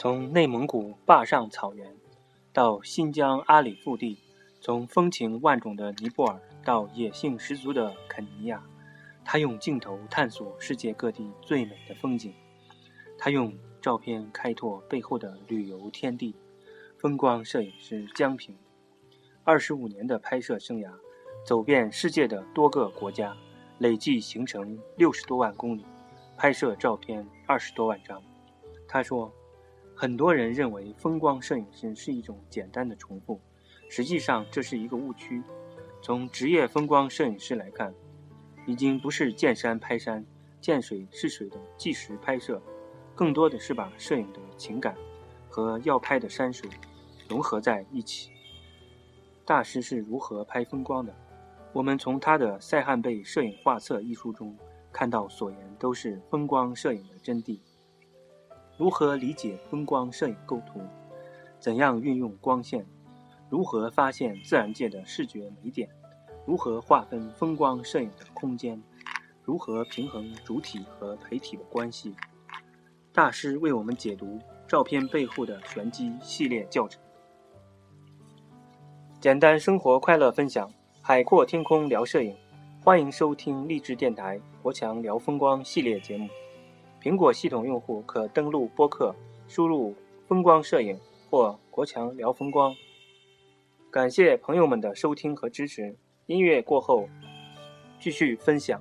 从内蒙古坝上草原到新疆阿里腹地，从风情万种的尼泊尔到野性十足的肯尼亚，他用镜头探索世界各地最美的风景，他用照片开拓背后的旅游天地。风光摄影师江平，二十五年的拍摄生涯，走遍世界的多个国家，累计行程六十多万公里，拍摄照片二十多万张。他说。很多人认为风光摄影师是一种简单的重复，实际上这是一个误区。从职业风光摄影师来看，已经不是见山拍山、见水是水的纪实拍摄，更多的是把摄影的情感和要拍的山水融合在一起。大师是如何拍风光的？我们从他的《塞罕贝摄影画册》一书中看到，所言都是风光摄影的真谛。如何理解风光摄影构图？怎样运用光线？如何发现自然界的视觉美点？如何划分风光摄影的空间？如何平衡主体和陪体的关系？大师为我们解读照片背后的玄机系列教程。简单生活，快乐分享，海阔天空聊摄影，欢迎收听励志电台国强聊风光系列节目。苹果系统用户可登录播客，输入“风光摄影”或“国强聊风光”。感谢朋友们的收听和支持。音乐过后，继续分享。